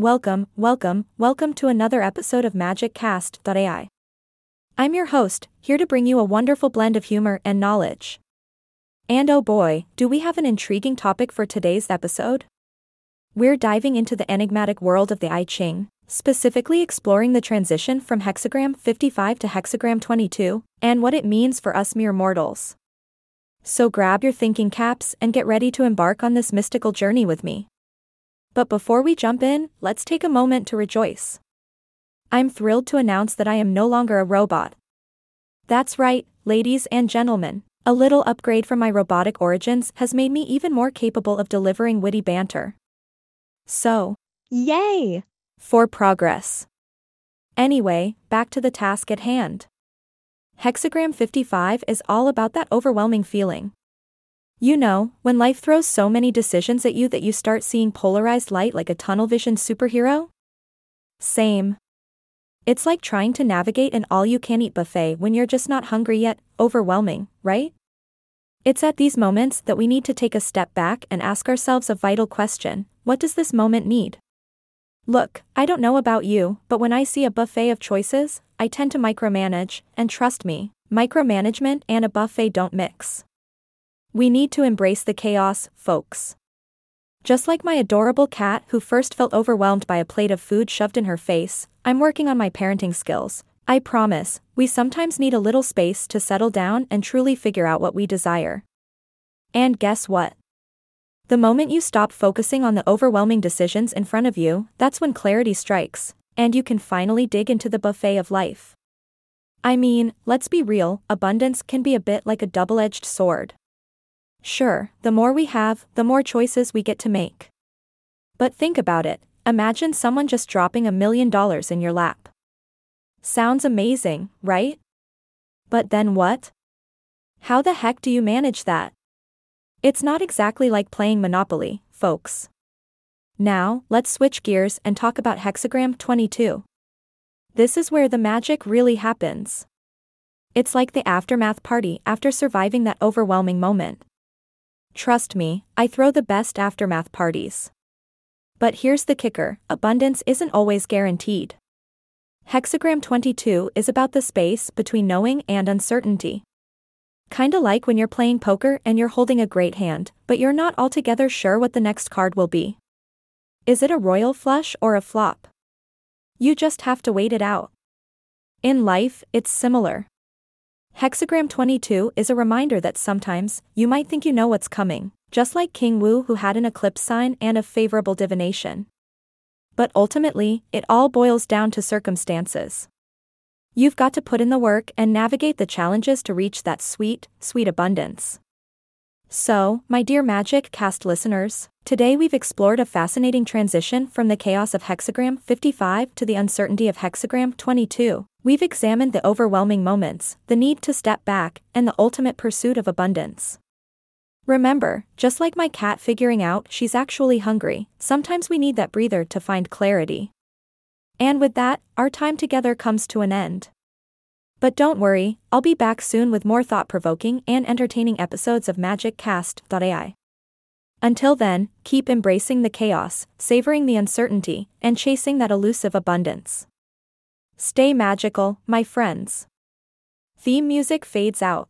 Welcome, welcome, welcome to another episode of MagicCast.ai. I'm your host, here to bring you a wonderful blend of humor and knowledge. And oh boy, do we have an intriguing topic for today's episode? We're diving into the enigmatic world of the I Ching, specifically exploring the transition from hexagram 55 to hexagram 22, and what it means for us mere mortals. So grab your thinking caps and get ready to embark on this mystical journey with me. But before we jump in, let's take a moment to rejoice. I'm thrilled to announce that I am no longer a robot. That's right, ladies and gentlemen. A little upgrade from my robotic origins has made me even more capable of delivering witty banter. So, Yay! for progress. Anyway, back to the task at hand. Hexagram 55 is all about that overwhelming feeling. You know, when life throws so many decisions at you that you start seeing polarized light like a tunnel vision superhero? Same. It's like trying to navigate an all you can eat buffet when you're just not hungry yet, overwhelming, right? It's at these moments that we need to take a step back and ask ourselves a vital question what does this moment need? Look, I don't know about you, but when I see a buffet of choices, I tend to micromanage, and trust me, micromanagement and a buffet don't mix. We need to embrace the chaos, folks. Just like my adorable cat who first felt overwhelmed by a plate of food shoved in her face, I'm working on my parenting skills. I promise, we sometimes need a little space to settle down and truly figure out what we desire. And guess what? The moment you stop focusing on the overwhelming decisions in front of you, that's when clarity strikes, and you can finally dig into the buffet of life. I mean, let's be real, abundance can be a bit like a double edged sword. Sure, the more we have, the more choices we get to make. But think about it imagine someone just dropping a million dollars in your lap. Sounds amazing, right? But then what? How the heck do you manage that? It's not exactly like playing Monopoly, folks. Now, let's switch gears and talk about Hexagram 22. This is where the magic really happens. It's like the aftermath party after surviving that overwhelming moment. Trust me, I throw the best aftermath parties. But here's the kicker abundance isn't always guaranteed. Hexagram 22 is about the space between knowing and uncertainty. Kinda like when you're playing poker and you're holding a great hand, but you're not altogether sure what the next card will be. Is it a royal flush or a flop? You just have to wait it out. In life, it's similar. Hexagram 22 is a reminder that sometimes, you might think you know what's coming, just like King Wu who had an eclipse sign and a favorable divination. But ultimately, it all boils down to circumstances. You've got to put in the work and navigate the challenges to reach that sweet, sweet abundance. So, my dear Magic Cast listeners, today we've explored a fascinating transition from the chaos of Hexagram 55 to the uncertainty of Hexagram 22. We've examined the overwhelming moments, the need to step back, and the ultimate pursuit of abundance. Remember, just like my cat figuring out she's actually hungry, sometimes we need that breather to find clarity. And with that, our time together comes to an end. But don't worry, I'll be back soon with more thought provoking and entertaining episodes of MagicCast.ai. Until then, keep embracing the chaos, savoring the uncertainty, and chasing that elusive abundance. Stay magical, my friends. Theme music fades out.